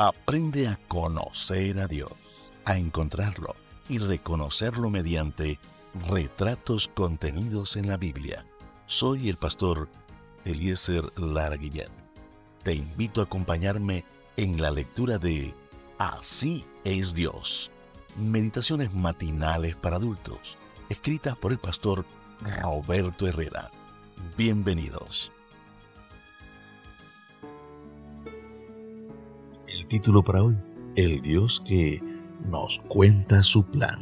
Aprende a conocer a Dios, a encontrarlo y reconocerlo mediante retratos contenidos en la Biblia. Soy el pastor Eliezer Lara Guillén. Te invito a acompañarme en la lectura de Así es Dios. Meditaciones matinales para adultos, escritas por el pastor Roberto Herrera. Bienvenidos. Título para hoy, El Dios que nos cuenta su plan.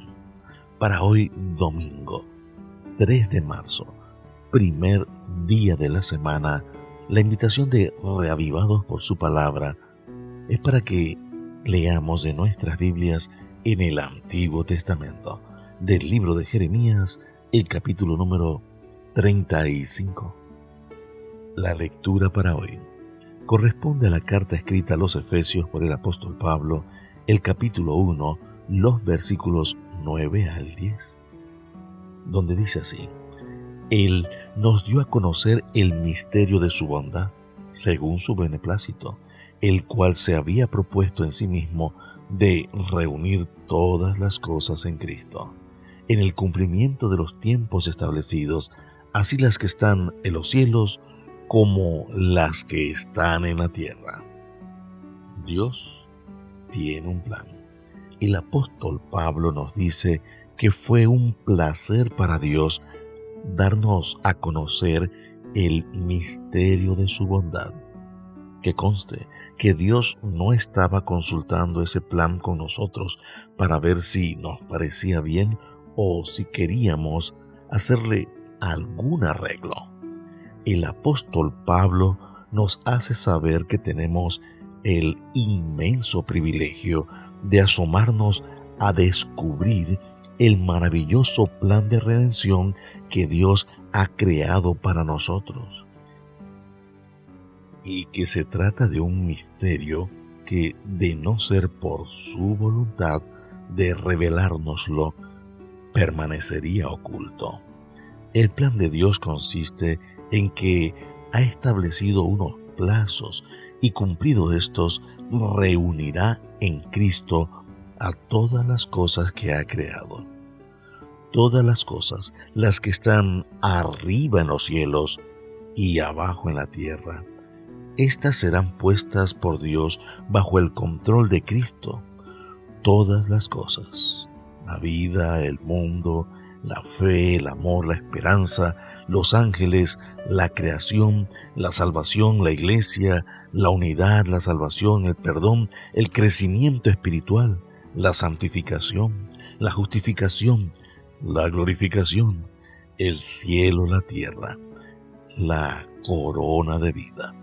Para hoy domingo, 3 de marzo, primer día de la semana, la invitación de Reavivados por su palabra es para que leamos de nuestras Biblias en el Antiguo Testamento, del libro de Jeremías, el capítulo número 35. La lectura para hoy corresponde a la carta escrita a los Efesios por el apóstol Pablo, el capítulo 1, los versículos 9 al 10, donde dice así, Él nos dio a conocer el misterio de su bondad, según su beneplácito, el cual se había propuesto en sí mismo de reunir todas las cosas en Cristo, en el cumplimiento de los tiempos establecidos, así las que están en los cielos como las que están en la tierra. Dios tiene un plan. El apóstol Pablo nos dice que fue un placer para Dios darnos a conocer el misterio de su bondad. Que conste que Dios no estaba consultando ese plan con nosotros para ver si nos parecía bien o si queríamos hacerle algún arreglo el apóstol Pablo nos hace saber que tenemos el inmenso privilegio de asomarnos a descubrir el maravilloso plan de redención que Dios ha creado para nosotros. Y que se trata de un misterio que, de no ser por su voluntad de revelárnoslo, permanecería oculto. El plan de Dios consiste en que ha establecido unos plazos y cumplido estos, reunirá en Cristo a todas las cosas que ha creado. Todas las cosas, las que están arriba en los cielos y abajo en la tierra, estas serán puestas por Dios bajo el control de Cristo. Todas las cosas, la vida, el mundo, la fe, el amor, la esperanza, los ángeles, la creación, la salvación, la iglesia, la unidad, la salvación, el perdón, el crecimiento espiritual, la santificación, la justificación, la glorificación, el cielo, la tierra, la corona de vida.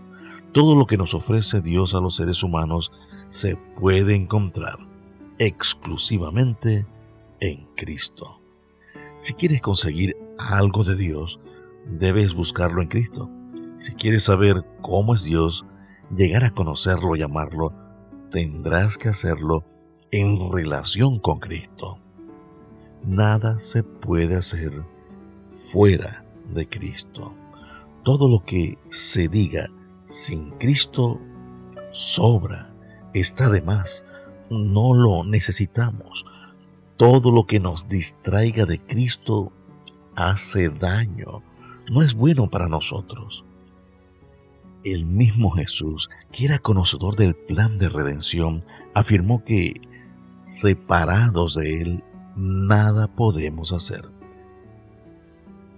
Todo lo que nos ofrece Dios a los seres humanos se puede encontrar exclusivamente en Cristo. Si quieres conseguir algo de Dios, debes buscarlo en Cristo. Si quieres saber cómo es Dios, llegar a conocerlo y amarlo, tendrás que hacerlo en relación con Cristo. Nada se puede hacer fuera de Cristo. Todo lo que se diga sin Cristo sobra, está de más, no lo necesitamos. Todo lo que nos distraiga de Cristo hace daño, no es bueno para nosotros. El mismo Jesús, que era conocedor del plan de redención, afirmó que separados de Él, nada podemos hacer.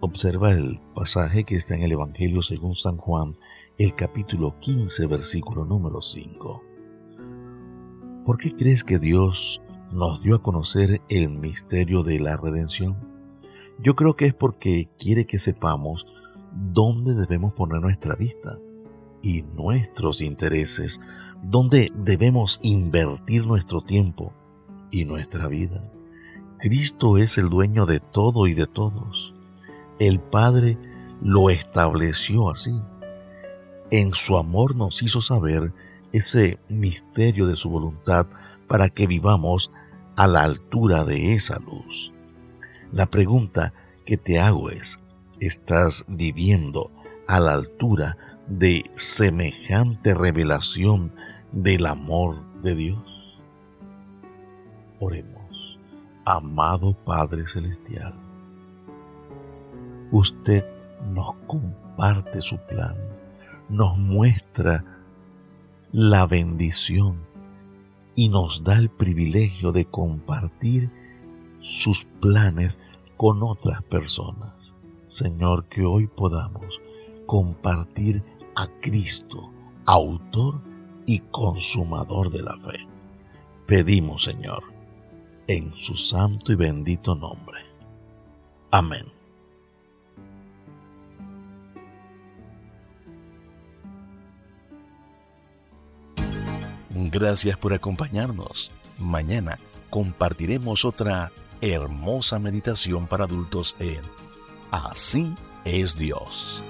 Observa el pasaje que está en el Evangelio según San Juan, el capítulo 15, versículo número 5. ¿Por qué crees que Dios nos dio a conocer el misterio de la redención? Yo creo que es porque quiere que sepamos dónde debemos poner nuestra vista y nuestros intereses, dónde debemos invertir nuestro tiempo y nuestra vida. Cristo es el dueño de todo y de todos. El Padre lo estableció así. En su amor nos hizo saber ese misterio de su voluntad para que vivamos a la altura de esa luz. La pregunta que te hago es, ¿estás viviendo a la altura de semejante revelación del amor de Dios. Oremos, amado Padre Celestial, usted nos comparte su plan, nos muestra la bendición y nos da el privilegio de compartir sus planes con otras personas. Señor, que hoy podamos compartir a Cristo, autor y consumador de la fe. Pedimos, Señor, en su santo y bendito nombre. Amén. Gracias por acompañarnos. Mañana compartiremos otra hermosa meditación para adultos en Así es Dios.